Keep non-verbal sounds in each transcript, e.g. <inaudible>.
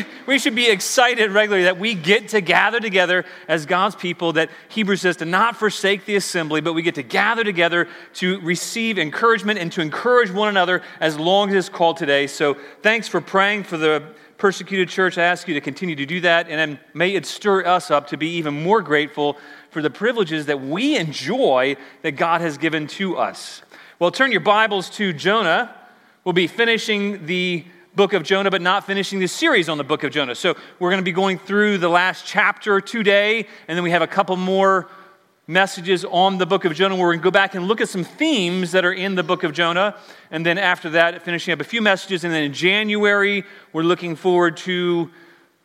<laughs> we should be excited regularly that we get to gather together as God's people, that Hebrews says to not forsake the assembly, but we get to gather together to receive encouragement and to encourage one another as long as it's called today. So thanks for praying for the persecuted church. I ask you to continue to do that, and may it stir us up to be even more grateful for the privileges that we enjoy that God has given to us. Well, turn your Bibles to Jonah. We'll be finishing the book of Jonah, but not finishing the series on the book of Jonah. So we're going to be going through the last chapter today, and then we have a couple more messages on the book of Jonah we're going to go back and look at some themes that are in the book of Jonah. And then after that, finishing up a few messages. And then in January, we're looking forward to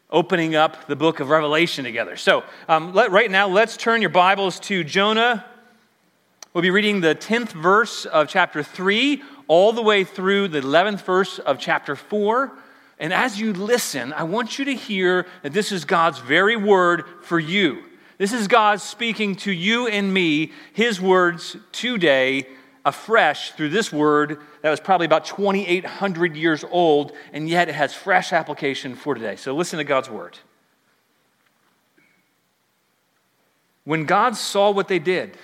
opening up the book of Revelation together. So um, let, right now, let's turn your Bibles to Jonah. We'll be reading the 10th verse of chapter 3 all the way through the 11th verse of chapter 4. And as you listen, I want you to hear that this is God's very word for you. This is God speaking to you and me, His words today, afresh through this word that was probably about 2,800 years old, and yet it has fresh application for today. So listen to God's word. When God saw what they did,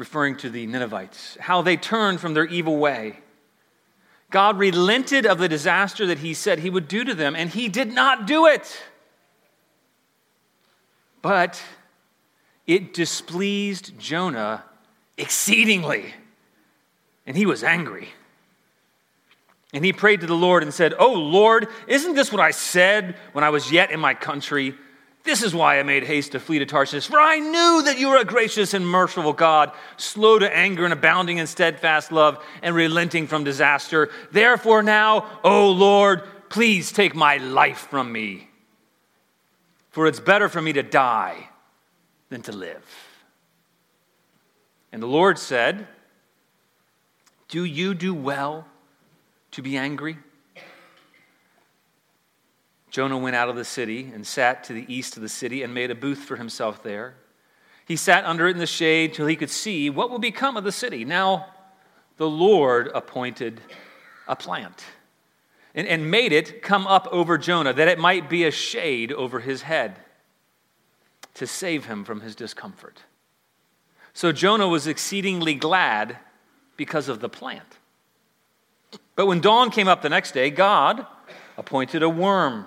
referring to the Ninevites, how they turned from their evil way. God relented of the disaster that he said he would do to them, and he did not do it. But it displeased Jonah exceedingly, and he was angry. And he prayed to the Lord and said, Oh Lord, isn't this what I said when I was yet in my country? This is why I made haste to flee to Tarshish, for I knew that you were a gracious and merciful God, slow to anger and abounding in steadfast love and relenting from disaster. Therefore, now, O Lord, please take my life from me, for it's better for me to die than to live. And the Lord said, Do you do well to be angry? Jonah went out of the city and sat to the east of the city and made a booth for himself there. He sat under it in the shade till he could see what will become of the city. Now, the Lord appointed a plant and, and made it come up over Jonah, that it might be a shade over his head to save him from his discomfort. So Jonah was exceedingly glad because of the plant. But when dawn came up the next day, God appointed a worm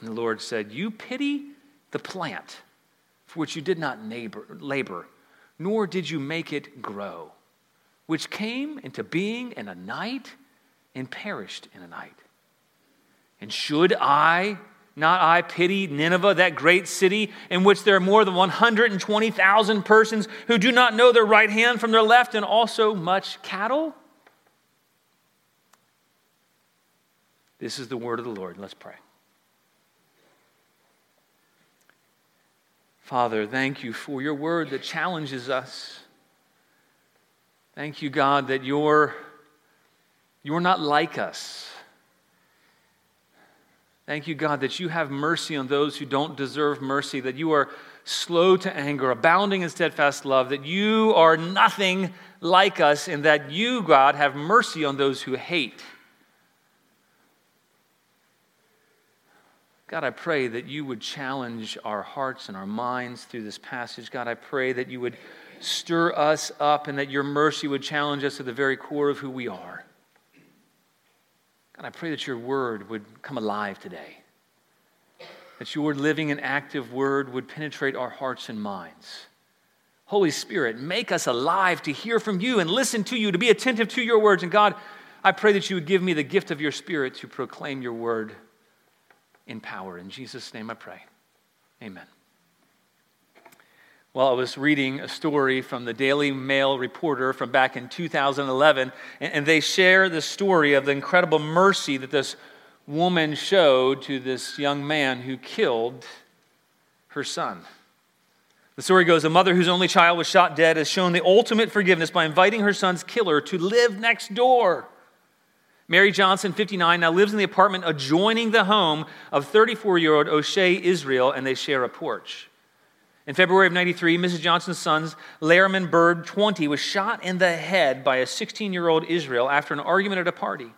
And the Lord said, You pity the plant for which you did not neighbor, labor, nor did you make it grow, which came into being in a night and perished in a night. And should I, not I, pity Nineveh, that great city in which there are more than 120,000 persons who do not know their right hand from their left, and also much cattle? This is the word of the Lord. Let's pray. Father, thank you for your word that challenges us. Thank you, God, that you're, you're not like us. Thank you, God, that you have mercy on those who don't deserve mercy, that you are slow to anger, abounding in steadfast love, that you are nothing like us, and that you, God, have mercy on those who hate. God, I pray that you would challenge our hearts and our minds through this passage. God, I pray that you would stir us up and that your mercy would challenge us at the very core of who we are. God, I pray that your word would come alive today, that your living and active word would penetrate our hearts and minds. Holy Spirit, make us alive to hear from you and listen to you, to be attentive to your words. And God, I pray that you would give me the gift of your spirit to proclaim your word in power. In Jesus' name I pray. Amen. Well, I was reading a story from the Daily Mail reporter from back in 2011, and they share the story of the incredible mercy that this woman showed to this young man who killed her son. The story goes a mother whose only child was shot dead has shown the ultimate forgiveness by inviting her son's killer to live next door. Mary Johnson, 59, now lives in the apartment adjoining the home of 34 year old O'Shea Israel, and they share a porch. In February of 93, Mrs. Johnson's son, Laramiun Byrd, 20, was shot in the head by a 16 year old Israel after an argument at a party.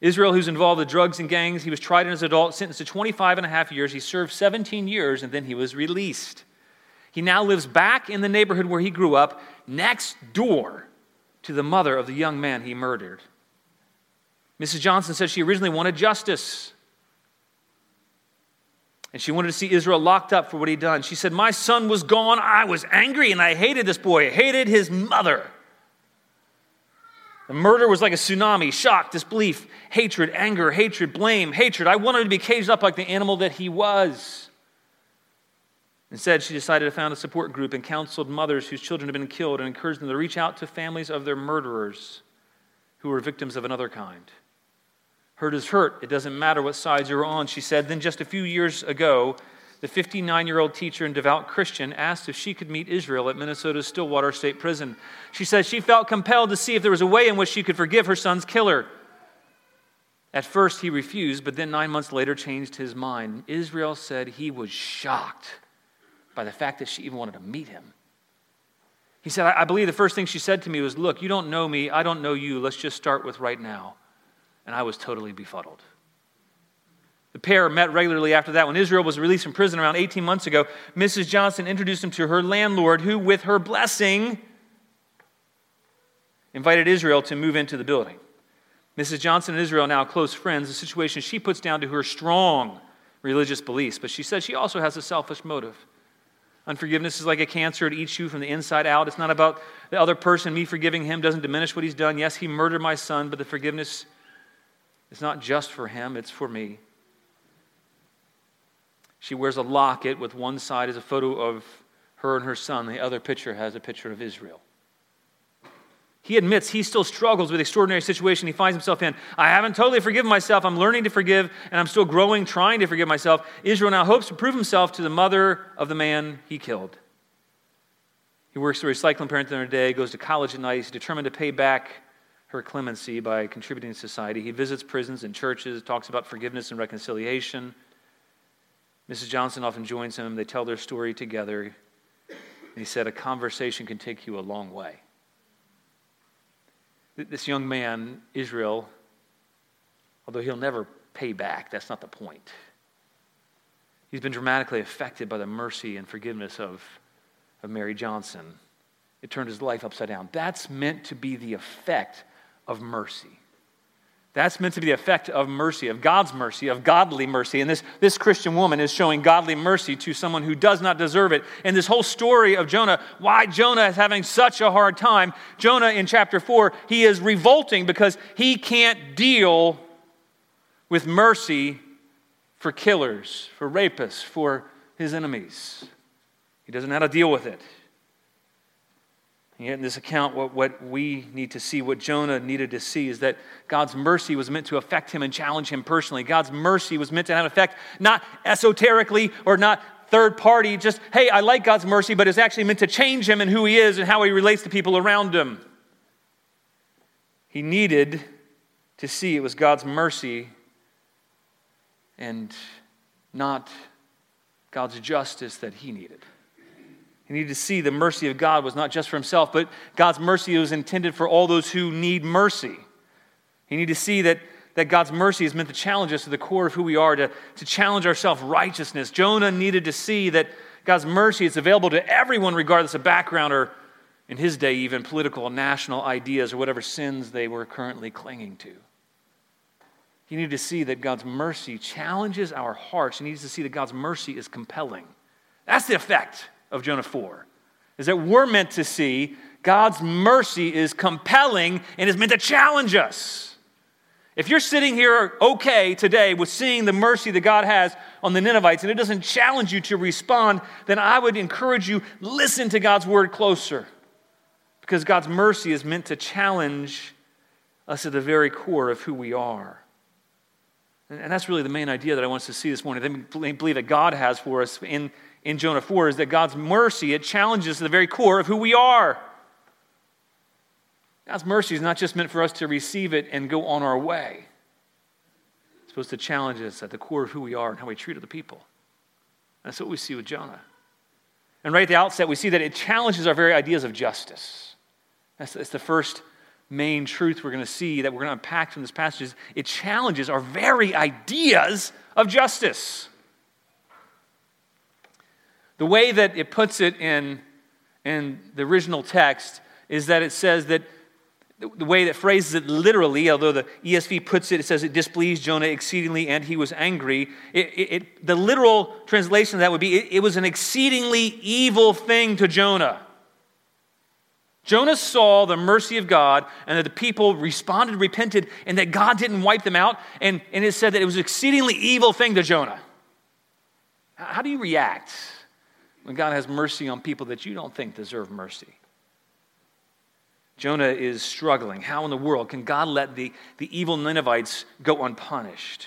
Israel, who's involved with drugs and gangs, he was tried as an adult, sentenced to 25 and a half years. He served 17 years, and then he was released. He now lives back in the neighborhood where he grew up, next door to the mother of the young man he murdered. Mrs. Johnson said she originally wanted justice. And she wanted to see Israel locked up for what he'd done. She said, My son was gone. I was angry and I hated this boy, I hated his mother. The murder was like a tsunami shock, disbelief, hatred, anger, hatred, blame, hatred. I wanted to be caged up like the animal that he was. Instead, she decided to found a support group and counseled mothers whose children had been killed and encouraged them to reach out to families of their murderers who were victims of another kind. Hurt is hurt. It doesn't matter what side you're on, she said. Then, just a few years ago, the 59 year old teacher and devout Christian asked if she could meet Israel at Minnesota's Stillwater State Prison. She said she felt compelled to see if there was a way in which she could forgive her son's killer. At first, he refused, but then nine months later changed his mind. Israel said he was shocked by the fact that she even wanted to meet him. He said, I believe the first thing she said to me was, Look, you don't know me, I don't know you, let's just start with right now and I was totally befuddled. The pair met regularly after that. When Israel was released from prison around 18 months ago, Mrs. Johnson introduced him to her landlord, who, with her blessing, invited Israel to move into the building. Mrs. Johnson and Israel are now close friends, a situation she puts down to her strong religious beliefs, but she says she also has a selfish motive. Unforgiveness is like a cancer, it eats you from the inside out. It's not about the other person, me forgiving him doesn't diminish what he's done. Yes, he murdered my son, but the forgiveness it's not just for him, it's for me. She wears a locket with one side is a photo of her and her son, the other picture has a picture of Israel. He admits he still struggles with the extraordinary situation he finds himself in. I haven't totally forgiven myself. I'm learning to forgive, and I'm still growing, trying to forgive myself. Israel now hopes to prove himself to the mother of the man he killed. He works for a recycling parent during the day, goes to college at night. He's determined to pay back her clemency by contributing to society. He visits prisons and churches, talks about forgiveness and reconciliation. Mrs. Johnson often joins him. They tell their story together. And he said, A conversation can take you a long way. This young man, Israel, although he'll never pay back, that's not the point. He's been dramatically affected by the mercy and forgiveness of, of Mary Johnson. It turned his life upside down. That's meant to be the effect of mercy. That's meant to be the effect of mercy, of God's mercy, of godly mercy. And this, this Christian woman is showing godly mercy to someone who does not deserve it. And this whole story of Jonah, why Jonah is having such a hard time, Jonah in chapter 4, he is revolting because he can't deal with mercy for killers, for rapists, for his enemies. He doesn't know how to deal with it. In this account, what, what we need to see, what Jonah needed to see, is that God's mercy was meant to affect him and challenge him personally. God's mercy was meant to have an effect, not esoterically or not third party, just, hey, I like God's mercy, but it's actually meant to change him and who he is and how he relates to people around him. He needed to see it was God's mercy and not God's justice that he needed. He needed to see the mercy of God was not just for himself, but God's mercy was intended for all those who need mercy. He needed to see that, that God's mercy is meant to challenge us to the core of who we are, to, to challenge our self righteousness. Jonah needed to see that God's mercy is available to everyone, regardless of background or, in his day, even political and national ideas or whatever sins they were currently clinging to. He needed to see that God's mercy challenges our hearts. He needs to see that God's mercy is compelling. That's the effect of Jonah 4 is that we're meant to see God's mercy is compelling and is meant to challenge us. If you're sitting here okay today with seeing the mercy that God has on the Ninevites and it doesn't challenge you to respond, then I would encourage you listen to God's word closer. Because God's mercy is meant to challenge us at the very core of who we are. And that's really the main idea that I want us to see this morning. I believe that God has for us in, in Jonah 4 is that God's mercy, it challenges the very core of who we are. God's mercy is not just meant for us to receive it and go on our way. It's supposed to challenge us at the core of who we are and how we treat other people. That's what we see with Jonah. And right at the outset, we see that it challenges our very ideas of justice. That's, that's the first main truth we're going to see that we're going to unpack from this passage. Is It challenges our very ideas of justice. The way that it puts it in, in the original text is that it says that the way that phrases it literally, although the ESV puts it, it says it displeased Jonah exceedingly and he was angry. It, it, it, the literal translation of that would be it, was an exceedingly evil thing to Jonah. Jonah saw the mercy of God and that the people responded, repented, and that God didn't wipe them out. And, and it said that it was an exceedingly evil thing to Jonah. How do you react when God has mercy on people that you don't think deserve mercy? Jonah is struggling. How in the world can God let the, the evil Ninevites go unpunished?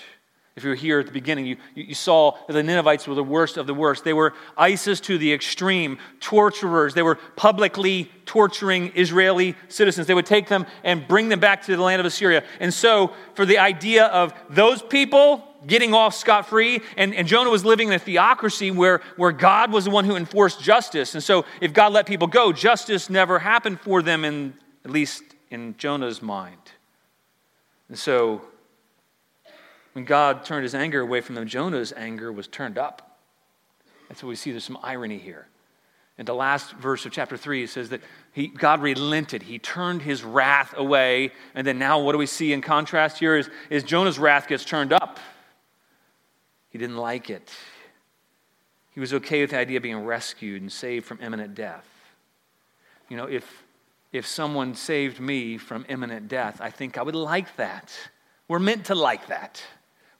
If you were here at the beginning, you, you saw that the Ninevites were the worst of the worst. They were ISIS to the extreme, torturers. They were publicly torturing Israeli citizens. They would take them and bring them back to the land of Assyria. And so, for the idea of those people getting off scot free, and, and Jonah was living in a theocracy where, where God was the one who enforced justice. And so, if God let people go, justice never happened for them, in, at least in Jonah's mind. And so, when God turned his anger away from them, Jonah's anger was turned up. That's what we see. There's some irony here. In the last verse of chapter 3, it says that he, God relented. He turned his wrath away. And then now, what do we see in contrast here is, is Jonah's wrath gets turned up. He didn't like it. He was okay with the idea of being rescued and saved from imminent death. You know, if, if someone saved me from imminent death, I think I would like that. We're meant to like that.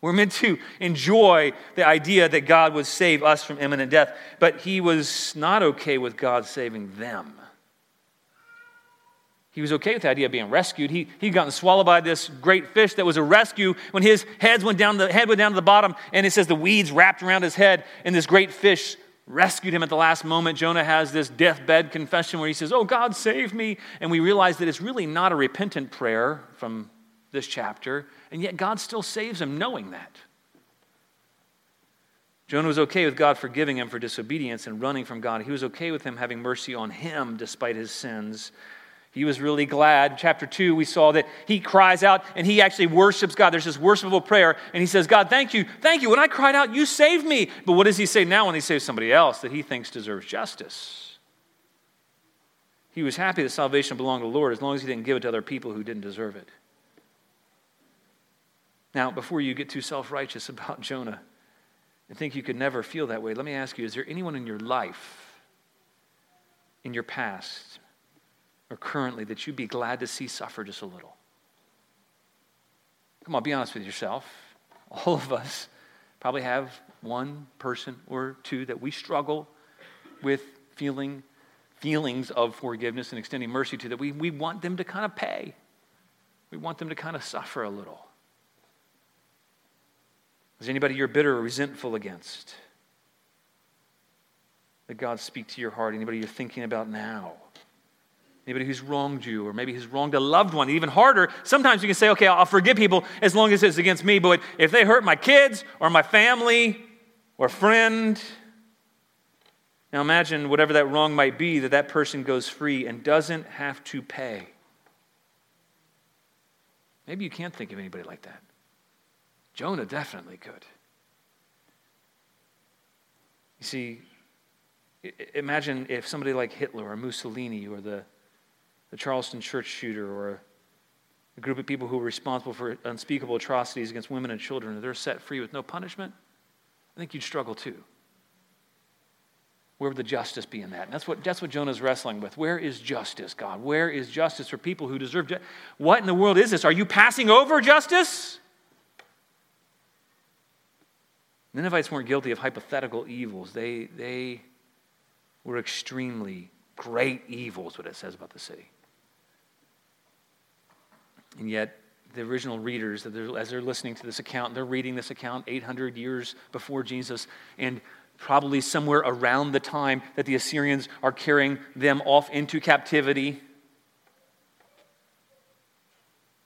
We're meant to enjoy the idea that God would save us from imminent death, but he was not okay with God saving them. He was okay with the idea of being rescued. He, he'd gotten swallowed by this great fish that was a rescue when his head went down, the head went down to the bottom, and it says the weeds wrapped around his head, and this great fish rescued him at the last moment. Jonah has this deathbed confession where he says, Oh, God, save me. And we realize that it's really not a repentant prayer from this chapter. And yet God still saves him knowing that. Jonah was okay with God forgiving him for disobedience and running from God. He was okay with him having mercy on him despite his sins. He was really glad. chapter 2, we saw that he cries out and he actually worships God. There's this worshipful prayer, and he says, God, thank you, thank you. When I cried out, you saved me. But what does he say now when he saves somebody else that he thinks deserves justice? He was happy that salvation belonged to the Lord as long as he didn't give it to other people who didn't deserve it. Now, before you get too self righteous <laughs> about Jonah and think you could never feel that way, let me ask you is there anyone in your life, in your past, or currently that you'd be glad to see suffer just a little? Come on, be honest with yourself. <laughs> All of us probably have one person or two that we struggle with feeling feelings of forgiveness and extending mercy to that we, we want them to kind of pay. We want them to kind of suffer a little. Is anybody you're bitter or resentful against? That God speak to your heart. Anybody you're thinking about now? Anybody who's wronged you, or maybe who's wronged a loved one. Even harder, sometimes you can say, okay, I'll forgive people as long as it's against me, but if they hurt my kids or my family or friend, now imagine whatever that wrong might be, that that person goes free and doesn't have to pay. Maybe you can't think of anybody like that. Jonah definitely could. You see, imagine if somebody like Hitler or Mussolini or the, the Charleston church shooter or a group of people who were responsible for unspeakable atrocities against women and children, they're set free with no punishment, I think you'd struggle too. Where would the justice be in that? And that's what, that's what Jonah's wrestling with. Where is justice, God? Where is justice for people who deserve justice? What in the world is this? Are you passing over justice? Ninevites weren't guilty of hypothetical evils. They, they were extremely great evils, what it says about the city. And yet, the original readers, as they're listening to this account, they're reading this account 800 years before Jesus, and probably somewhere around the time that the Assyrians are carrying them off into captivity.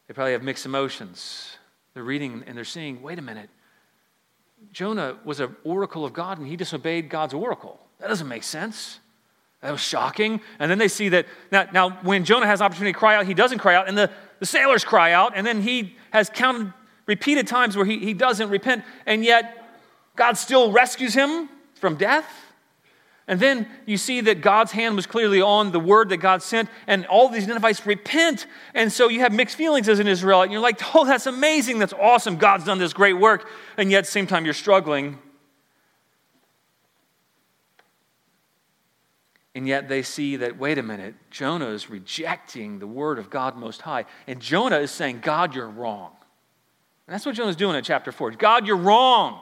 They probably have mixed emotions. They're reading and they're seeing, wait a minute, Jonah was an oracle of God and he disobeyed God's oracle. That doesn't make sense. That was shocking. And then they see that now, now when Jonah has an opportunity to cry out, he doesn't cry out, and the, the sailors cry out, and then he has counted repeated times where he, he doesn't repent, and yet God still rescues him from death. And then you see that God's hand was clearly on the word that God sent, and all these Ninevites repent. And so you have mixed feelings as an Israelite. And you're like, oh, that's amazing. That's awesome. God's done this great work. And yet, at the same time, you're struggling. And yet they see that, wait a minute, Jonah is rejecting the word of God Most High. And Jonah is saying, God, you're wrong. And that's what Jonah's doing in chapter 4. God, you're wrong.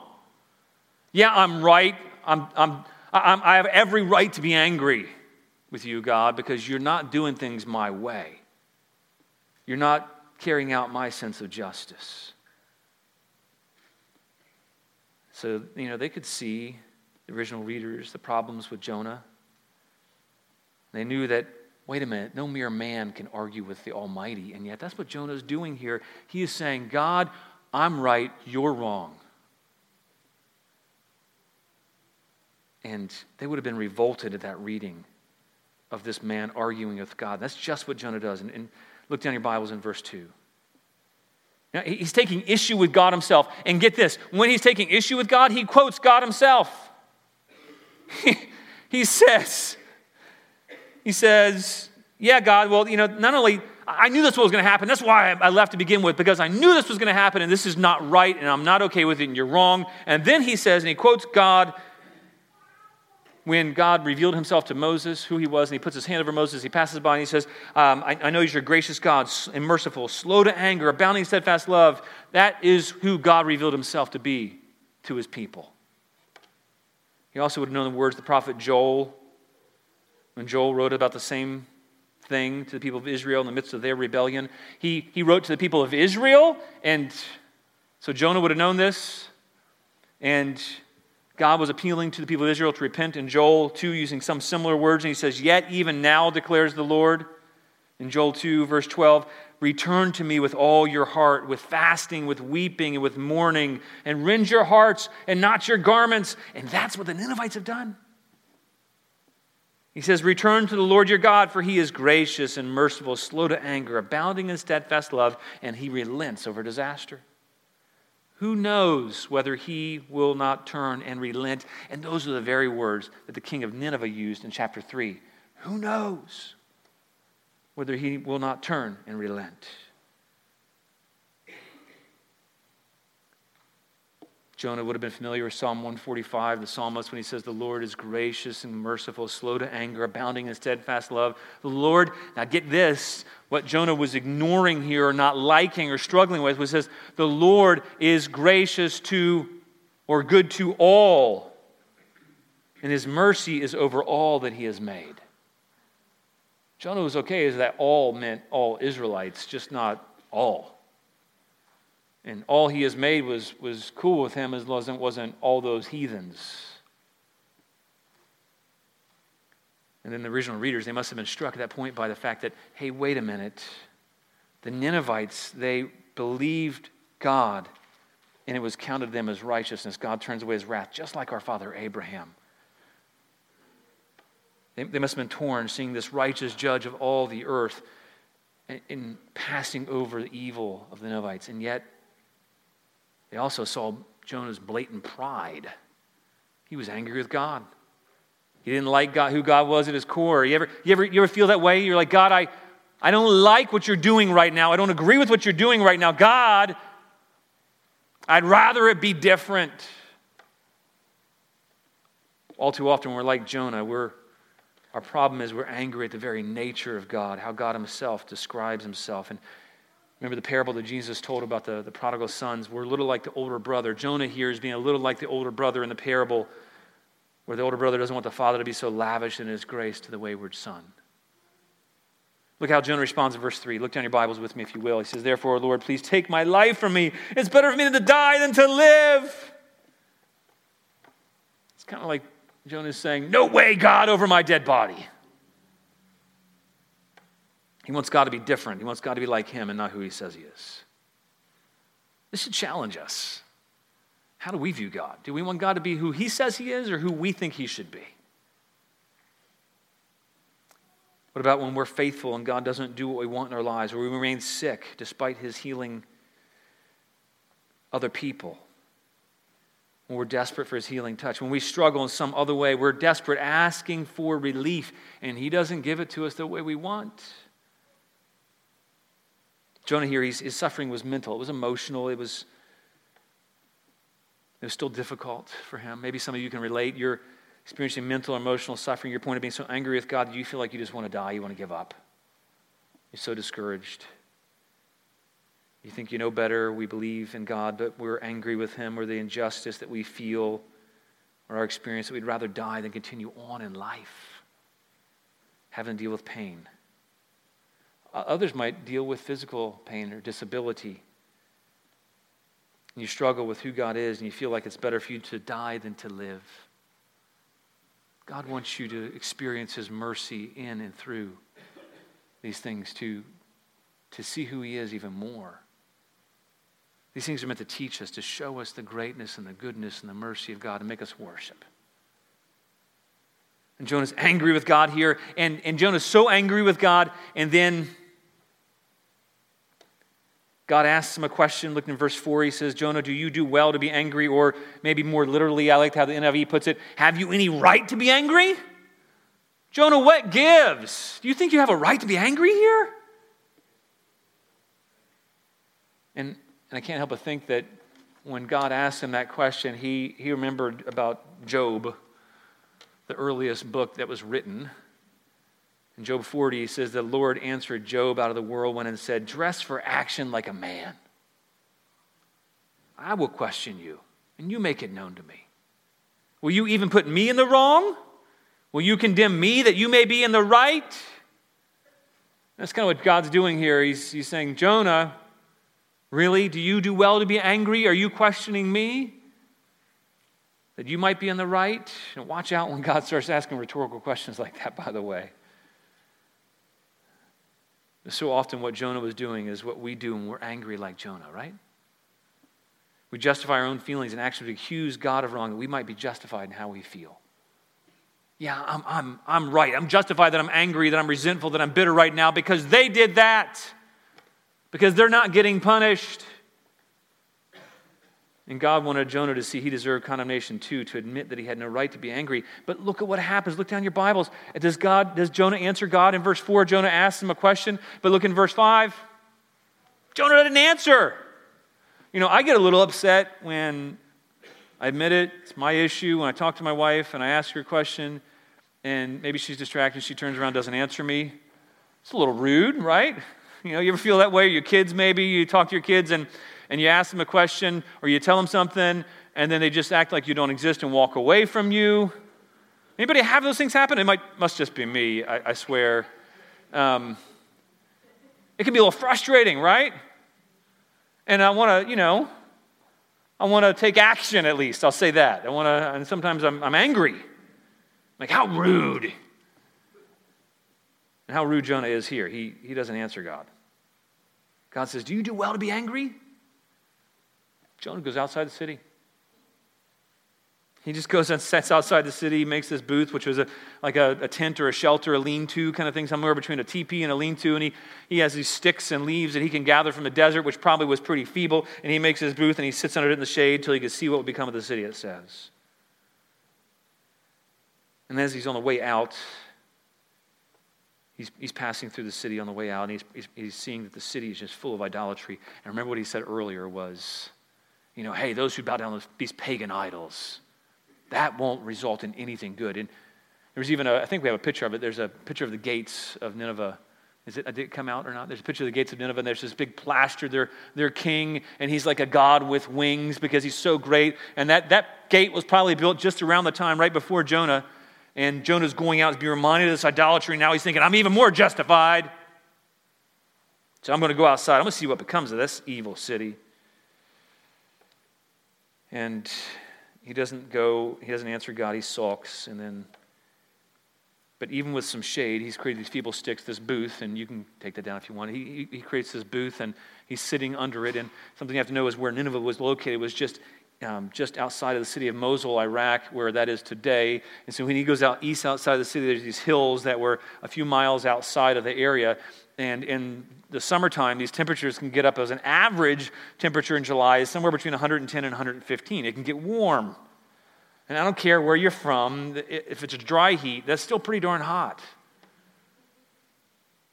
Yeah, I'm right. I'm, I'm, I'm, I have every right to be angry with you, God, because you're not doing things my way. You're not carrying out my sense of justice. So, you know, they could see, the original readers, the problems with Jonah. They knew that, wait a minute, no mere man can argue with the Almighty. And yet, that's what Jonah is doing here. He is saying, God, I'm right, you're wrong. And they would have been revolted at that reading of this man arguing with God. That's just what Jonah does. And, and look down your Bibles in verse 2. Now, he's taking issue with God himself. And get this when he's taking issue with God, he quotes God himself. <laughs> he says, he says, Yeah, God, well, you know, not only I knew this was going to happen. That's why I left to begin with, because I knew this was going to happen, and this is not right, and I'm not okay with it, and you're wrong. And then he says, and he quotes God when God revealed himself to Moses, who he was, and he puts his hand over Moses, he passes by and he says, um, I, I, know he's your gracious God and merciful, slow to anger, abounding in steadfast love. That is who God revealed himself to be to his people. He also would have known the words of the prophet Joel, when Joel wrote about the same thing to the people of Israel in the midst of their rebellion. He, he wrote to the people of Israel, and so Jonah would have known this. And God was appealing to the people of Israel to repent in Joel 2 using some similar words. And he says, Yet even now declares the Lord. In Joel 2, verse 12, return to me with all your heart, with fasting, with weeping, and with mourning, and rend your hearts and not your garments. And that's what the Ninevites have done. He says, Return to the Lord your God, for he is gracious and merciful, slow to anger, abounding in steadfast love, and he relents over disaster. Who knows whether he will not turn and relent? And those are the very words that the king of Nineveh used in chapter 3. Who knows whether he will not turn and relent? Jonah would have been familiar with Psalm 145, the psalmist, when he says, The Lord is gracious and merciful, slow to anger, abounding in steadfast love. The Lord, now get this, what Jonah was ignoring here or not liking or struggling with was says, The Lord is gracious to or good to all, and his mercy is over all that he has made. Jonah was okay as that all meant all Israelites, just not all. And all he has made was, was cool with him as it wasn't all those heathens. And then the original readers, they must have been struck at that point by the fact that, hey, wait a minute. The Ninevites, they believed God, and it was counted them as righteousness. God turns away his wrath, just like our father Abraham. They, they must have been torn seeing this righteous judge of all the earth and passing over the evil of the Ninevites. And yet, they also saw Jonah's blatant pride. He was angry with God. He didn't like God, who God was at his core. You ever, you, ever, you ever feel that way? You're like, God, I, I don't like what you're doing right now. I don't agree with what you're doing right now. God, I'd rather it be different. All too often, we're like Jonah. We're, our problem is we're angry at the very nature of God, how God Himself describes Himself. And remember the parable that Jesus told about the, the prodigal sons? We're a little like the older brother. Jonah here is being a little like the older brother in the parable, where the older brother doesn't want the father to be so lavish in his grace to the wayward son. Look how Jonah responds in verse 3. Look down your Bibles with me, if you will. He says, Therefore, Lord, please take my life from me. It's better for me to die than to live. It's kind of like Jonah is saying, No way, God, over my dead body. He wants God to be different. He wants God to be like him and not who he says he is. This should challenge us. How do we view God? Do we want God to be who he says he is or who we think he should be? What about when we're faithful and God doesn't do what we want in our lives, or we remain sick despite his healing other people? When we're desperate for his healing touch, when we struggle in some other way, we're desperate, asking for relief, and he doesn't give it to us the way we want. Jonah here, his suffering was mental, it was emotional, it was, it was still difficult for him. Maybe some of you can relate. You're experiencing mental or emotional suffering, your point of being so angry with God that you feel like you just want to die, you want to give up. You're so discouraged. You think you know better, we believe in God, but we're angry with Him or the injustice that we feel or our experience that we'd rather die than continue on in life, having to deal with pain. Uh, others might deal with physical pain or disability. And you struggle with who God is, and you feel like it's better for you to die than to live. God wants you to experience His mercy in and through these things, to, to see who He is even more. These things are meant to teach us, to show us the greatness and the goodness and the mercy of God, and make us worship. And Jonah's angry with God here, and, and Jonah's so angry with God, and then God asks him a question. Look in verse 4. He says, Jonah, do you do well to be angry? Or maybe more literally, I like how the NIV puts it, have you any right to be angry? Jonah, what gives? Do you think you have a right to be angry here? And, and I can't help but think that when God asked him that question, he, he remembered about Job, the earliest book that was written. In Job 40, he says, The Lord answered Job out of the whirlwind and said, Dress for action like a man. I will question you, and you make it known to me. Will you even put me in the wrong? Will you condemn me that you may be in the right? That's kind of what God's doing here. He's, he's saying, Jonah, really? Do you do well to be angry? Are you questioning me? That you might be in the right? And watch out when God starts asking rhetorical questions like that, by the way. So often, what Jonah was doing is what we do when we're angry like Jonah, right? We justify our own feelings and actions. We accuse God of wrong that we might be justified in how we feel. Yeah, I'm, I'm, I'm right. I'm justified that I'm angry, that I'm resentful, that I'm bitter right now because they did that, because they're not getting punished. And God wanted Jonah to see he deserved condemnation too, to admit that he had no right to be angry. But look at what happens. Look down your Bibles. Does God, does Jonah answer God? In verse 4, Jonah asks him a question, but look in verse 5. Jonah didn't answer. You know, I get a little upset when I admit it, it's my issue. When I talk to my wife and I ask her a question, and maybe she's distracted, she turns around, doesn't answer me. It's a little rude, right? <laughs> You know, you ever feel that way? Your kids, maybe, you talk to your kids and and you ask them a question or you tell them something and then they just act like you don't exist and walk away from you. Anybody have those things happen? It might, must just be me, I, I swear. Um, it can be a little frustrating, right? And I want to, you know, I want to take action at least. I'll say that. I want to, and sometimes I'm, I'm angry. Like, how rude. And how rude Jonah is here. He, he doesn't answer God. God says, Do you do well to be angry? Jonah goes outside the city. He just goes and sets outside the city, makes this booth, which was a, like a, a tent or a shelter, a lean to kind of thing, somewhere between a teepee and a lean to. And he, he has these sticks and leaves that he can gather from the desert, which probably was pretty feeble. And he makes his booth and he sits under it in the shade till he can see what would become of the city, it says. And as he's on the way out, he's, he's passing through the city on the way out, and he's, he's, he's seeing that the city is just full of idolatry. And remember what he said earlier was, you know, hey, those who bow down to these pagan idols, that won't result in anything good. And there's even a, I think we have a picture of it. There's a picture of the gates of Nineveh. Is it, did it come out or not? There's a picture of the gates of Nineveh, and there's this big plaster, their, their king, and he's like a god with wings because he's so great. And that, that gate was probably built just around the time right before Jonah. And Jonah's going out to be reminded of this idolatry. Now he's thinking, I'm even more justified. So I'm going to go outside. I'm going to see what becomes of this evil city. And he doesn't go, he doesn't answer God. He sulks. And then but even with some shade, he's created these feeble sticks, this booth, and you can take that down if you want. He, he creates this booth, and he's sitting under it. And something you have to know is where Nineveh was located was just, um, just outside of the city of Mosul, Iraq, where that is today. And so when he goes out east outside of the city, there's these hills that were a few miles outside of the area. And in the summertime, these temperatures can get up as an average temperature in July is somewhere between 110 and 115. It can get warm. And I don't care where you're from, if it's a dry heat, that's still pretty darn hot.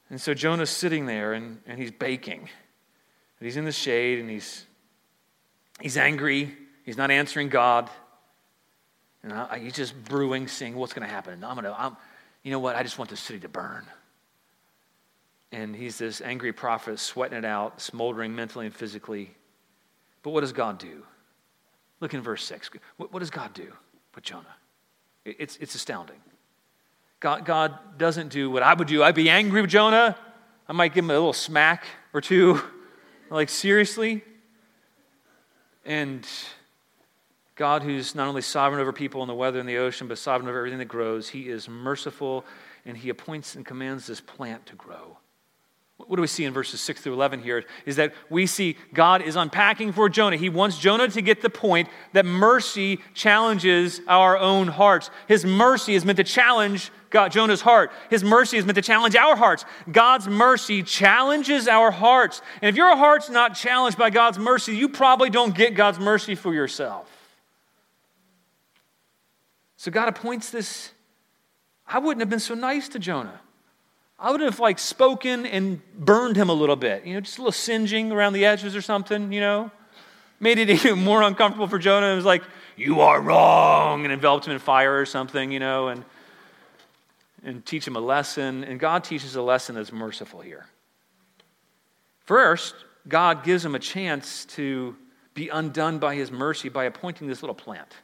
And so Jonah's sitting there and, and he's baking. And he's in the shade and he's, he's angry. He's not answering God. And I, he's just brewing, seeing what's going to happen. I'm going to, I'm, you know what? I just want this city to burn. And he's this angry prophet, sweating it out, smoldering mentally and physically. But what does God do? Look in verse 6. What, what does God do with Jonah? It's, it's astounding. God, God doesn't do what I would do. I'd be angry with Jonah. I might give him a little smack or two. <laughs> like, seriously? And God, who's not only sovereign over people and the weather and the ocean, but sovereign over everything that grows, he is merciful and he appoints and commands this plant to grow. What do we see in verses 6 through 11 here? Is that we see God is unpacking for Jonah. He wants Jonah to get the point that mercy challenges our own hearts. His mercy is meant to challenge God, Jonah's heart. His mercy is meant to challenge our hearts. God's mercy challenges our hearts. And if your heart's not challenged by God's mercy, you probably don't get God's mercy for yourself. So God appoints this. I wouldn't have been so nice to Jonah. I would have like spoken and burned him a little bit, you know, just a little singeing around the edges or something, you know. Made it <laughs> even more uncomfortable for Jonah. It was like, you are wrong, and enveloped him in fire or something, you know, and, and teach him a lesson. And God teaches a lesson that's merciful here. First, God gives him a chance to be undone by his mercy by appointing this little plant.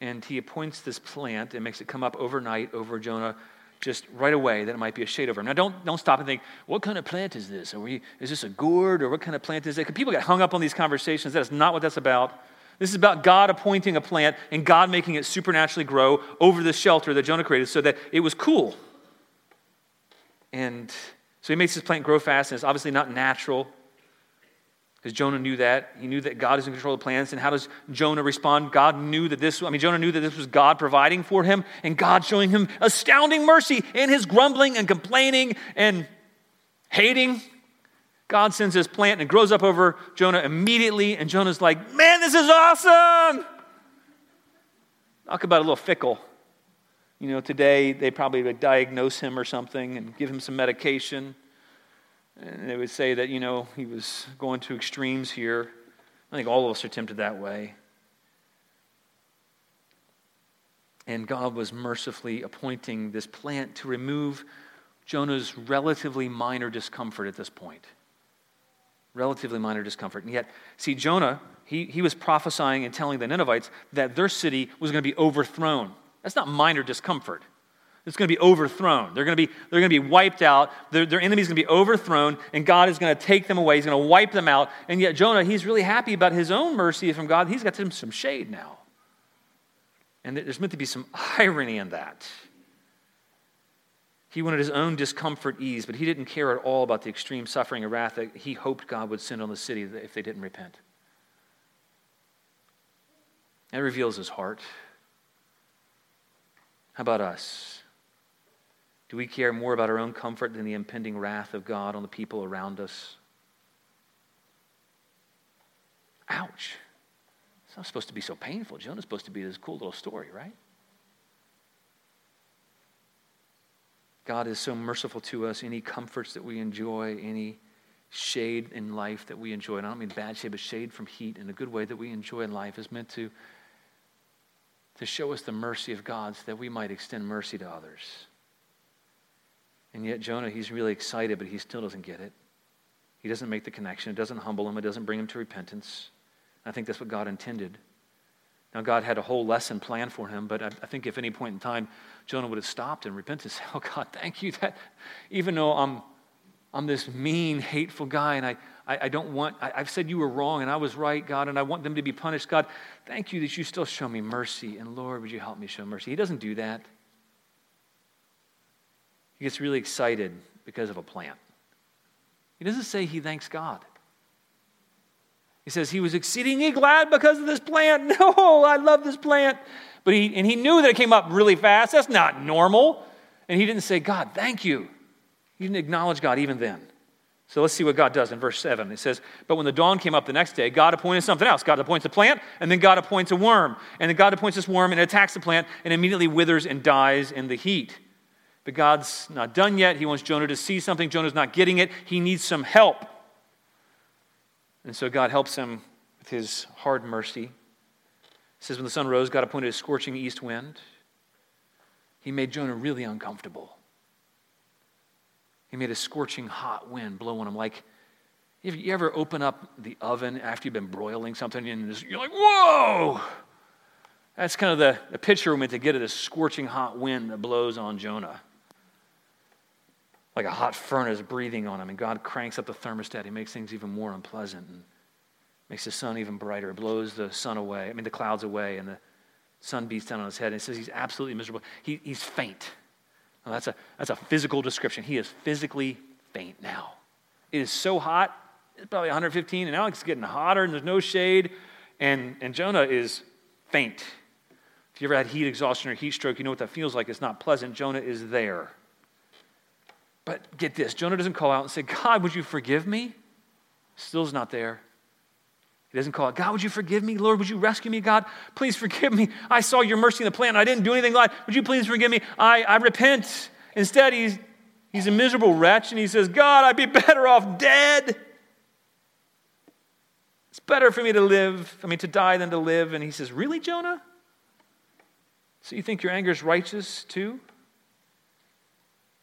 And he appoints this plant and makes it come up overnight over Jonah just right away that it might be a shade over. Him. Now, don't, don't stop and think, what kind of plant is this? Are we, is this a gourd or what kind of plant is it? People get hung up on these conversations. That's not what that's about. This is about God appointing a plant and God making it supernaturally grow over the shelter that Jonah created so that it was cool. And so he makes this plant grow fast, and it's obviously not natural. Because Jonah knew that. He knew that God is in control of the plans. And how does Jonah respond? God knew that this, I mean, Jonah knew that this was God providing for him and God showing him astounding mercy in his grumbling and complaining and hating. God sends his plant and it grows up over Jonah immediately. And Jonah's like, man, this is awesome. Talk about a little fickle. You know, today they probably would diagnose him or something and give him some medication. And they would say that, you know, he was going to extremes here. I think all of us are tempted that way. And God was mercifully appointing this plant to remove Jonah's relatively minor discomfort at this point. Relatively minor discomfort. And yet, see, Jonah, he, he was prophesying and telling the Ninevites that their city was going to be overthrown. That's not minor discomfort. It's going to be overthrown. They're going to be, they're going to be wiped out. Their, their enemy's going to be overthrown, and God is going to take them away. He's going to wipe them out. And yet, Jonah, he's really happy about his own mercy from God. He's got some shade now. And there's meant to be some irony in that. He wanted his own discomfort eased, but he didn't care at all about the extreme suffering and wrath that he hoped God would send on the city if they didn't repent. That reveals his heart. How about us? Do we care more about our own comfort than the impending wrath of God on the people around us? Ouch. It's not supposed to be so painful. Jonah's supposed to be this cool little story, right? God is so merciful to us. Any comforts that we enjoy, any shade in life that we enjoy, and I don't mean bad shade, but shade from heat in a good way that we enjoy in life is meant to to show us the mercy of God so that we might extend mercy to others. And yet, Jonah, he's really excited, but he still doesn't get it. He doesn't make the connection. It doesn't humble him. It doesn't bring him to repentance. I think that's what God intended. Now, God had a whole lesson planned for him, but I, I think if any point in time Jonah would have stopped and repented and said, <laughs> Oh, God, thank you that even though I'm, I'm this mean, hateful guy and I, I, I don't want, I, I've said you were wrong and I was right, God, and I want them to be punished. God, thank you that you still show me mercy. And Lord, would you help me show mercy? He doesn't do that. He gets really excited because of a plant. He doesn't say he thanks God. He says he was exceedingly glad because of this plant. <laughs> No, I love this plant. But he, and he knew that it came up really fast. That's not normal. And he didn't say, God, thank you. He didn't acknowledge God even then. So let's see what God does in verse 7. It says, But when the dawn came up the next day, God appointed something else. God appoints a plant, and then God appoints a worm. And then God appoints this worm and attacks the plant and immediately withers and dies in the heat. But God's not done yet. He wants Jonah to see something. Jonah's not getting it. He needs some help. And so God helps him with his hard mercy. It says, When the sun rose, God appointed a scorching east wind. He made Jonah really uncomfortable. He made a scorching hot wind blow on him. Like, if you ever open up the oven after you've been broiling something and you're like, whoa! That's kind of the, the picture we're meant to get of this scorching hot wind that blows on Jonah like a hot furnace breathing on him. And God cranks up the thermostat. He makes things even more unpleasant and makes the sun even brighter, It blows the sun away, I mean, the clouds away, and the sun beats down on his head. And it says he's absolutely miserable. He, he's faint. Now, that's, a, that's a physical description. He is physically faint now. It is so hot. It's probably 115, and now it's getting hotter, and there's no shade. And, and Jonah is faint. If you ever had heat exhaustion or heat stroke, you know what that feels like. It's not pleasant. Jonah is there. But get this Jonah doesn't call out and say, God, would you forgive me? Still's not there. He doesn't call out, God, would you forgive me? Lord, would you rescue me? God, please forgive me. I saw your mercy in the plan. I didn't do anything like, would you please forgive me? I, I repent. Instead, he's, he's a miserable wretch and he says, God, I'd be better off dead. It's better for me to live, I mean, to die than to live. And he says, Really, Jonah? So you think your anger is righteous too?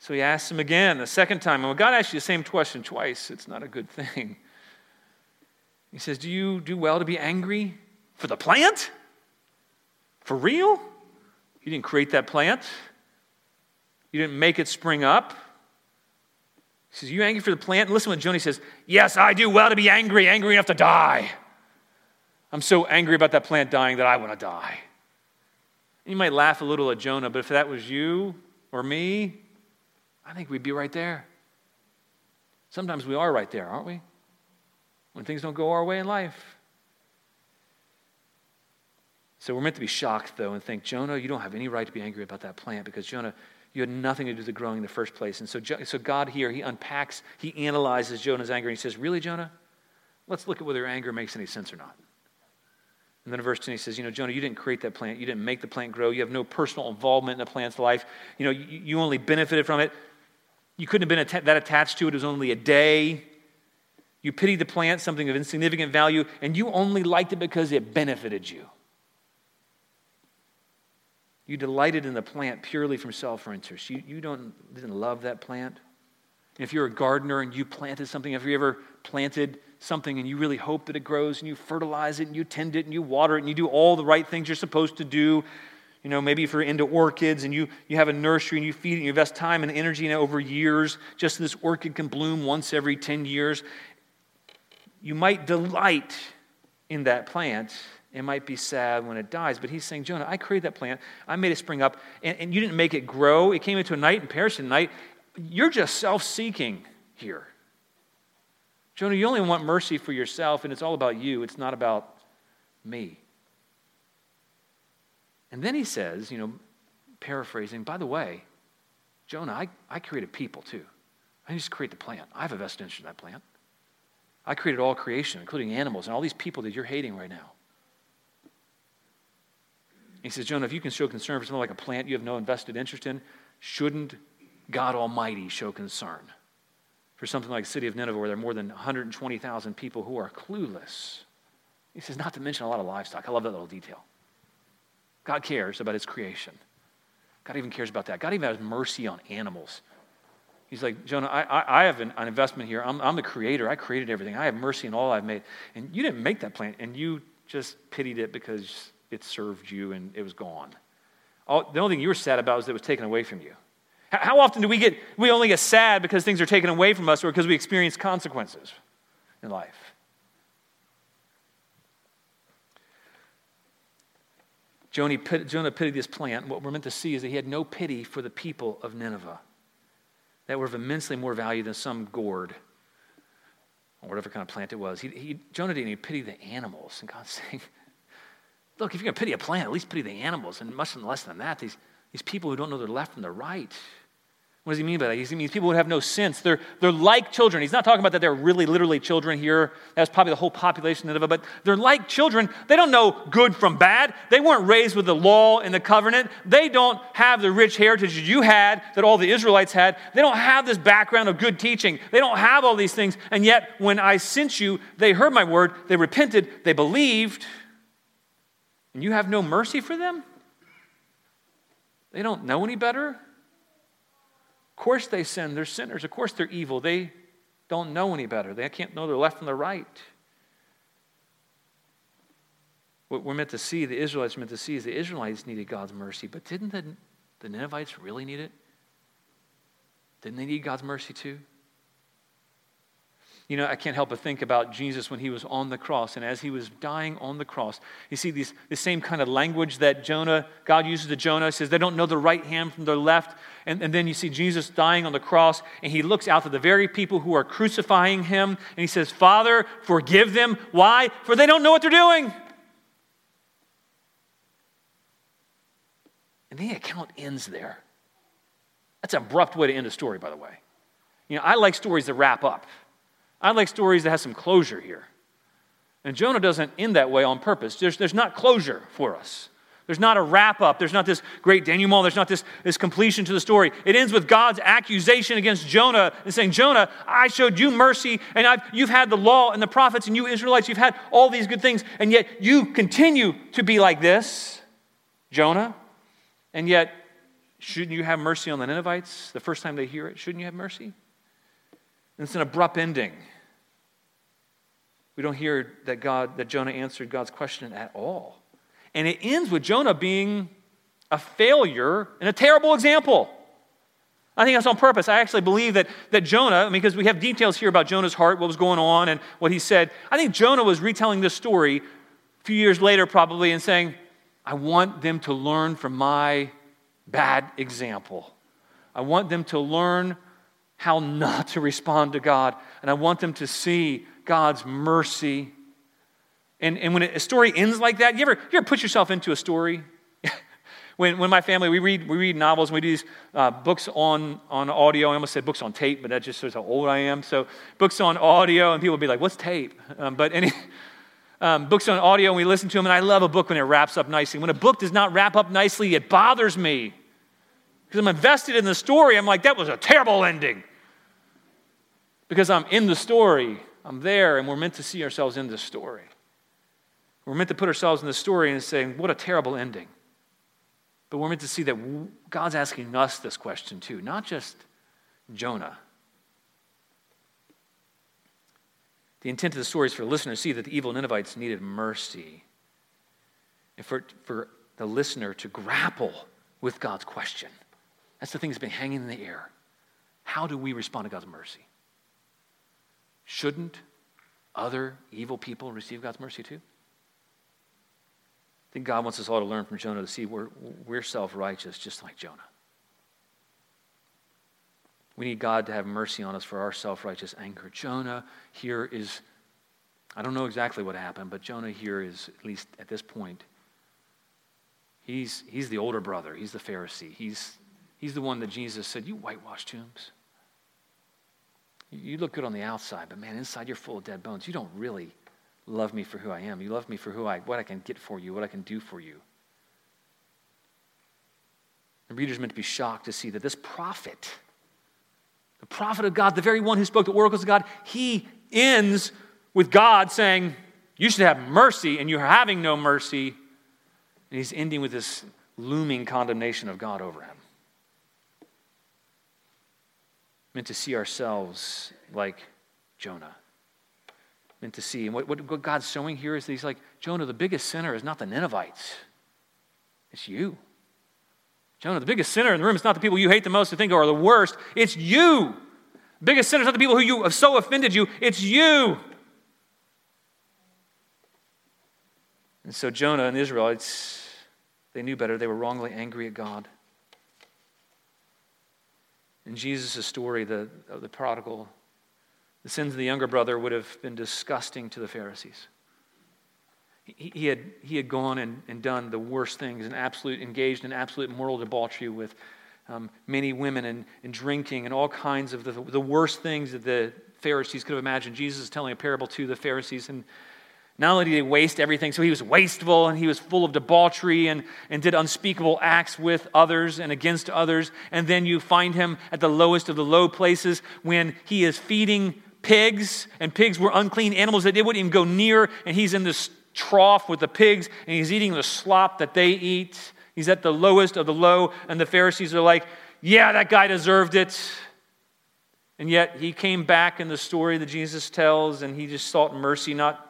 So he asks him again, a second time. And when God asks you the same question twice, it's not a good thing. He says, Do you do well to be angry for the plant? For real? You didn't create that plant, you didn't make it spring up. He says, You angry for the plant? And listen when Jonah says, Yes, I do well to be angry, angry enough to die. I'm so angry about that plant dying that I want to die. And you might laugh a little at Jonah, but if that was you or me, I think we'd be right there. Sometimes we are right there, aren't we? When things don't go our way in life. So we're meant to be shocked, though, and think, Jonah, you don't have any right to be angry about that plant because, Jonah, you had nothing to do with the growing in the first place. And so, so God here, he unpacks, he analyzes Jonah's anger, and he says, Really, Jonah? Let's look at whether your anger makes any sense or not. And then in verse 10, he says, You know, Jonah, you didn't create that plant. You didn't make the plant grow. You have no personal involvement in the plant's life. You know, you, you only benefited from it. You couldn't have been that attached to it. It was only a day. You pitied the plant, something of insignificant value, and you only liked it because it benefited you. You delighted in the plant purely from self interest. You, you don't, didn't love that plant. if you're a gardener and you planted something, have you ever planted something and you really hope that it grows and you fertilize it and you tend it and you water it and you do all the right things you're supposed to do you know, maybe if you're into orchids and you, you have a nursery and you feed it and you invest time and energy in it over years, just this orchid can bloom once every 10 years, you might delight in that plant. It might be sad when it dies, but he's saying, Jonah, I created that plant. I made it spring up, and, and you didn't make it grow. It came into a night and perished in a night. You're just self seeking here. Jonah, you only want mercy for yourself, and it's all about you. It's not about me. And then he says, you know, paraphrasing, by the way, Jonah, I, I created people too. I didn't just create the plant. I have a vested interest in that plant. I created all creation, including animals and all these people that you're hating right now. He says, Jonah, if you can show concern for something like a plant you have no invested interest in, shouldn't God Almighty show concern for something like the city of Nineveh where there are more than 120,000 people who are clueless? He says, not to mention a lot of livestock. I love that little detail. God cares about his creation. God even cares about that. God even has mercy on animals. He's like, Jonah, I, I, I have an, an, investment here. I'm, I'm the creator. I created everything. I have mercy in all I've made. And you didn't make that plant, and you just pitied it because it served you and it was gone. All, the only thing you were sad about was that it was taken away from you. How, how often do we get, we only get sad because things are taken away from us or because we experience consequences in life? Jonah, Jonah pitied this plant. What we're meant to see is that he had no pity for the people of Nineveh that were of immensely more value than some gourd or whatever kind of plant it was. He, he, Jonah didn't even pity the animals. And God's <laughs> saying, Look, if you're going to pity a plant, at least pity the animals. And much less than that, these, these people who don't know their left from their right. What does he mean by that? He means people who have no sense. They're, they're like children. He's not talking about that they're really literally children here. That's probably the whole population of it. But they're like children. They don't know good from bad. They weren't raised with the law and the covenant. They don't have the rich heritage you had, that all the Israelites had. They don't have this background of good teaching. They don't have all these things. And yet, when I sent you, they heard my word, they repented, they believed. And you have no mercy for them? They don't know any better? Of course they sin. They're sinners. Of course they're evil. They don't know any better. They can't know their left from their right. What we're meant to see, the Israelites meant to see, is the Israelites needed God's mercy, but didn't the, the Ninevites really need it? Didn't they need God's mercy too? You know, I can't help but think about Jesus when he was on the cross. And as he was dying on the cross, you see these, the same kind of language that Jonah, God uses to Jonah, says they don't know the right hand from their left. And, and then you see Jesus dying on the cross, and he looks out to the very people who are crucifying him, and he says, Father, forgive them. Why? For they don't know what they're doing. And the account ends there. That's an abrupt way to end a story, by the way. You know, I like stories that wrap up. I like stories that have some closure here. And Jonah doesn't end that way on purpose. There's, there's not closure for us. There's not a wrap up. There's not this great denouement. There's not this, this completion to the story. It ends with God's accusation against Jonah and saying, Jonah, I showed you mercy, and I've, you've had the law and the prophets, and you Israelites, you've had all these good things, and yet you continue to be like this, Jonah. And yet, shouldn't you have mercy on the Ninevites the first time they hear it? Shouldn't you have mercy? And it's an abrupt ending. We don't hear that God, that Jonah answered God's question at all. And it ends with Jonah being a failure and a terrible example. I think that's on purpose. I actually believe that, that Jonah, because we have details here about Jonah's heart, what was going on, and what he said. I think Jonah was retelling this story a few years later, probably, and saying, I want them to learn from my bad example. I want them to learn how not to respond to God, and I want them to see God's mercy. And, and when a story ends like that, you ever, you ever put yourself into a story? <laughs> when, when my family, we read, we read novels and we do these uh, books on, on audio. I almost said books on tape, but that just shows how old I am. So books on audio, and people will be like, what's tape? Um, but any, <laughs> um, books on audio, and we listen to them, and I love a book when it wraps up nicely. When a book does not wrap up nicely, it bothers me. Because I'm invested in the story. I'm like, that was a terrible ending. Because I'm in the story. I'm there, and we're meant to see ourselves in the story. We're meant to put ourselves in the story and say, what a terrible ending. But we're meant to see that God's asking us this question too, not just Jonah. The intent of the story is for the listener to see that the evil Ninevites needed mercy and for, for the listener to grapple with God's question. That's the thing that's been hanging in the air. How do we respond to God's mercy? Shouldn't other evil people receive God's mercy too? I think God wants us all to learn from Jonah to see we're, we're self righteous just like Jonah. We need God to have mercy on us for our self righteous anger. Jonah here is, I don't know exactly what happened, but Jonah here is, at least at this point, he's, he's the older brother. He's the Pharisee. He's, he's the one that Jesus said, You whitewash tombs. You look good on the outside, but man, inside you're full of dead bones. You don't really love me for who I am. You love me for who I, what I can get for you, what I can do for you. The reader's meant to be shocked to see that this prophet, the prophet of God, the very one who spoke the oracles of God, he ends with God saying, You should have mercy, and you're having no mercy. And And he's ending with this looming condemnation of God over him. Meant to see ourselves like Jonah. Meant to see. And what, what, God's showing here is that he's like, Jonah, the biggest sinner is not the Ninevites, it's you. Jonah, the biggest sinner in the room is not the people you hate the most to think are the worst, it's you. The biggest sinner is not the people who you have so offended you, it's you. And so Jonah and the Israelites, they knew better. They were wrongly angry at God. In Jesus' story, the, of the prodigal, the sins of the younger brother would have been disgusting to the Pharisees. He, he had, he had gone and, and done the worst things and absolute, engaged in absolute moral debauchery with um, many women and, and drinking and all kinds of the, the worst things that the Pharisees could have imagined. Jesus is telling a parable to the Pharisees, and not only did he waste everything, so he was wasteful and he was full of debauchery and, and did unspeakable acts with others and against others. And then you find him at the lowest of the low places when he is feeding pigs, and pigs were unclean animals that they wouldn't even go near. And he's in this trough with the pigs and he's eating the slop that they eat. He's at the lowest of the low, and the Pharisees are like, Yeah, that guy deserved it. And yet he came back in the story that Jesus tells, and he just sought mercy, not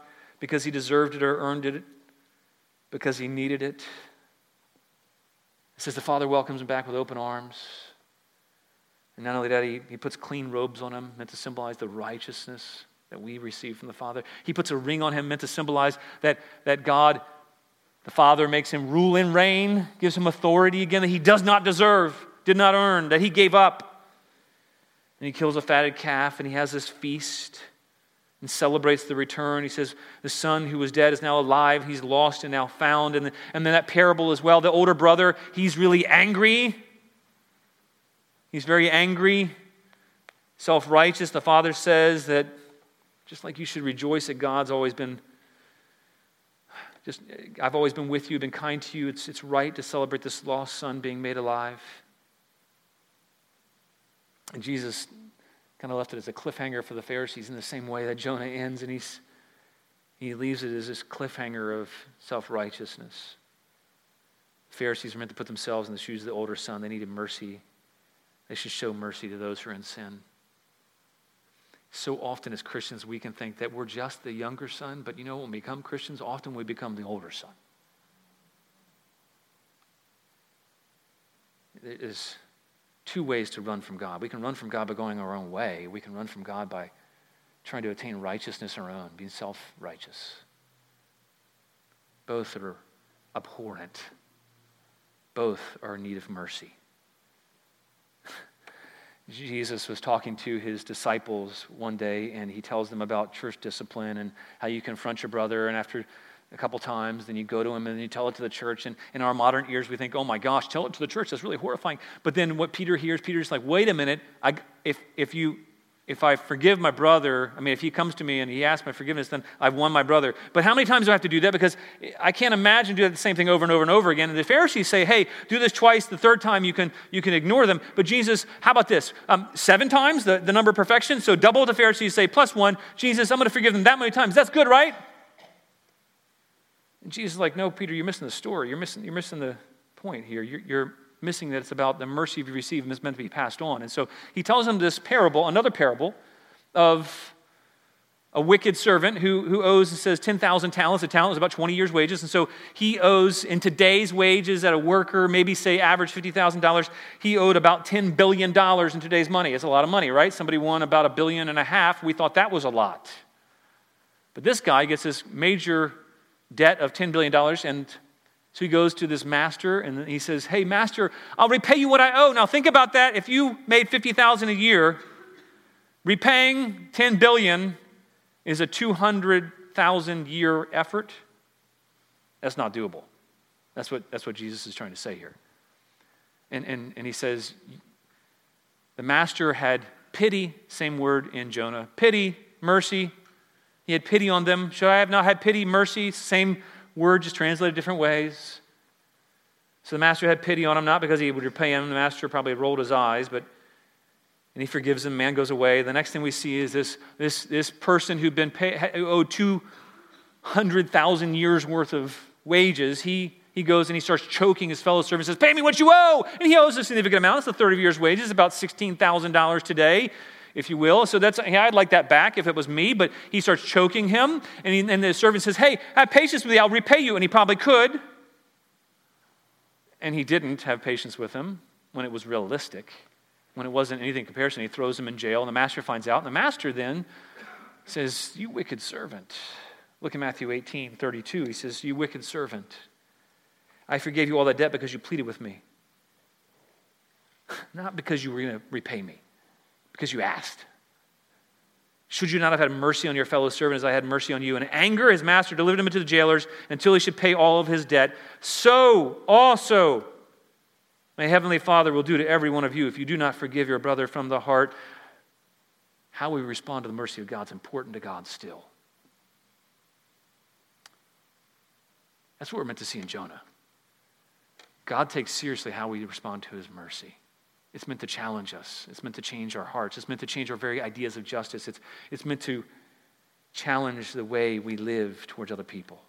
because he deserved it or earned it, because he needed it. It says the Father welcomes him back with open arms. And not only that, he, he puts clean robes on him, meant to symbolize the righteousness that we receive from the Father. He puts a ring on him, meant to symbolize that, that God, the Father, makes him rule and reign, gives him authority again that he does not deserve, did not earn, that he gave up. And he kills a fatted calf, and he has this feast and celebrates the return. He says, The son who was dead is now alive. He's lost and now found. And, and then that parable as well. The older brother, he's really angry. He's very angry, self righteous. The father says that just like you should rejoice that God's always been. Just, I've always been with you, been kind to you. It's, it's right to celebrate this lost son being made alive. And Jesus kind of left it as a cliffhanger for the Pharisees in the same way that Jonah ends, and he's, he leaves it as this cliffhanger of self righteousness. Pharisees are meant to put themselves in the shoes of the older son. They needed mercy. They should show mercy to those who are in sin. So often, as Christians, we can think that we're just the younger son, but you know, when we become Christians, often we become the older son. It is two ways to run from God. We can run from God by going our own way. We can run from God by trying to attain righteousness our own, being self righteous. Both are abhorrent, both are in need of mercy. <laughs> Jesus was talking to his disciples one day, and he tells them about church discipline and how you confront your brother. And after a couple times, then you go to him and you tell it to the church. And in our modern ears, we think, oh my gosh, tell it to the church. That's really horrifying. But then what Peter hears, Peter's like, wait a minute. I, if, if you if I forgive my brother, I mean, if he comes to me and he asks my forgiveness, then I've won my brother. But how many times do I have to do that? Because I can't imagine doing the same thing over and over and over again. And the Pharisees say, hey, do this twice. The third time you can, you can ignore them. But Jesus, how about this? Um, seven times, the, the number of perfection. So double the Pharisees say, plus one. Jesus, I'm going to forgive them that many times. That's good, right? And Jesus is like, no, Peter, you're missing the story. You're missing, you're missing the point here. You're, you're missing that it's about the mercy you receive and it's meant to be passed on. And so he tells him this parable, another parable of a wicked servant who, who owes and says 10,000 talents. A talent is about 20 years' wages. And so he owes, in today's wages, at a worker, maybe say average $50,000, he owed about $10 billion in today's money. It's a lot of money, right? Somebody won about a billion and a half. We thought that was a lot. But this guy gets this major debt of $10 billion. And so he goes to this master and he says, Hey, master, I'll repay you what I owe. Now think about that. If you made 50000 a year, repaying 10 billion is a 200,000 year effort. That's not doable. That's what, that's what Jesus is trying to say here. And, and, and he says, the master had pity, same word in Jonah, pity, mercy, he had pity on them. Should I have not had pity, mercy? Same word, just translated different ways. So the master had pity on him, not because he would repay him. The master probably rolled his eyes, but and he forgives him. Man goes away. The next thing we see is this, this, this person who'd been pay, owed 200,000 years worth of wages. He he goes and he starts choking his fellow servant says, Pay me what you owe. And he owes a significant amount. It's a third of year's wages, about $16,000 today, if you will. So that's, yeah, I'd like that back if it was me. But he starts choking him. And, he, and the servant says, Hey, have patience with me. I'll repay you. And he probably could. And he didn't have patience with him when it was realistic, when it wasn't anything in comparison. He throws him in jail. And the master finds out. And the master then says, You wicked servant. Look at Matthew 18, 32. He says, You wicked servant. I forgave you all that debt because you pleaded with me. <laughs> Not because you were going to repay me, because you asked. Should you not have had mercy on your fellow servant as I had mercy on you? In anger, his master delivered him into the jailers until he should pay all of his debt. So also, my heavenly Father will do to every one of you if you do not forgive your brother from the heart. How we respond to the mercy of God is important to God still. That's what we're meant to see in Jonah. God takes seriously how we respond to his mercy. It's meant to challenge us. It's meant to change our hearts. It's meant to change our very ideas of justice. It's, it's meant to challenge the way we live towards other people.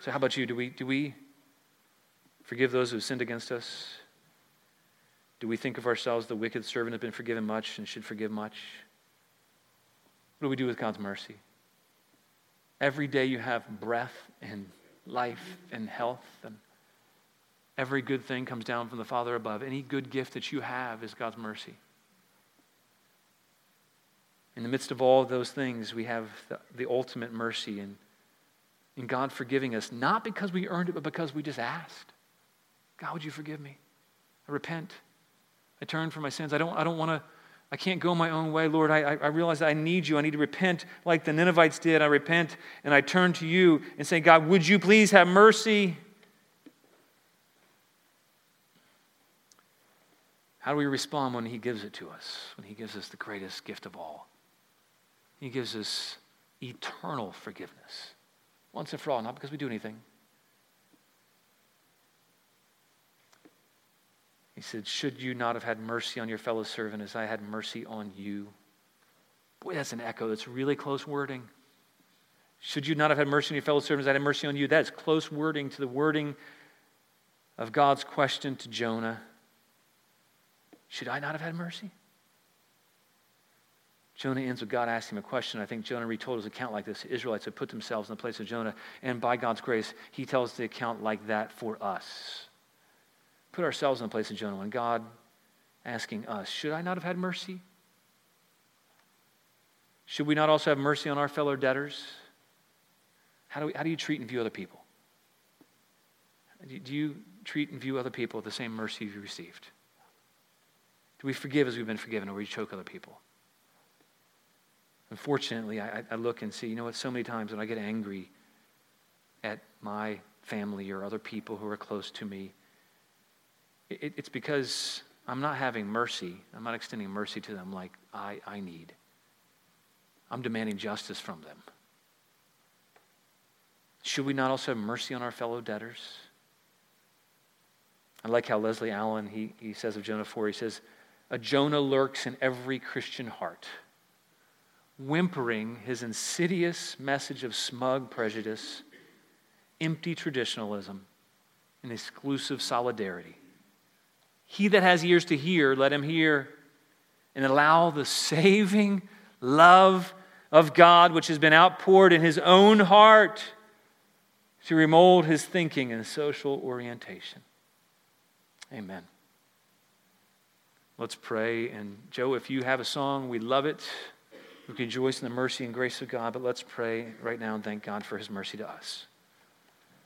So, how about you? Do we, do we forgive those who have sinned against us? Do we think of ourselves, the wicked servant, has been forgiven much and should forgive much? What do we do with God's mercy? Every day you have breath and life and health and Every good thing comes down from the Father above. Any good gift that you have is God's mercy. In the midst of all of those things, we have the, the ultimate mercy in, in God forgiving us, not because we earned it, but because we just asked. God, would you forgive me? I repent. I turn from my sins. I don't, I don't want to, I can't go my own way. Lord, I, I realize I need you. I need to repent like the Ninevites did. I repent and I turn to you and say, God, would you please have mercy? How do we respond when He gives it to us, when He gives us the greatest gift of all? He gives us eternal forgiveness, once and for all, not because we do anything. He said, Should you not have had mercy on your fellow servant as I had mercy on you? Boy, that's an echo. That's really close wording. Should you not have had mercy on your fellow servants? I had mercy on you. That is close wording to the wording of God's question to Jonah. Should I not have had mercy? Jonah ends with God asking him a question. I think Jonah retold his account like this. Israelites had put themselves in the place of Jonah, and by God's grace, he tells the account like that for us. Put ourselves in the place of Jonah when God asking us, Should I not have had mercy? Should we not also have mercy on our fellow debtors? How do, we, how do you treat and view other people? Do you treat and view other people with the same mercy you received? Do we forgive as we've been forgiven, or we choke other people? Unfortunately, I, I look and see, you know what, so many times when I get angry at my family or other people who are close to me, it, it's because I'm not having mercy. I'm not extending mercy to them like I, I need. I'm demanding justice from them. Should we not also have mercy on our fellow debtors? I like how Leslie Allen, he, he says of Jonah 4, he says, a Jonah lurks in every Christian heart, whimpering his insidious message of smug prejudice, empty traditionalism, and exclusive solidarity. He that has ears to hear, let him hear, and allow the saving love of God, which has been outpoured in his own heart, to remold his thinking and social orientation. Amen. Let's pray. And Joe, if you have a song, we love it. We can rejoice in the mercy and grace of God, but let's pray right now and thank God for his mercy to us.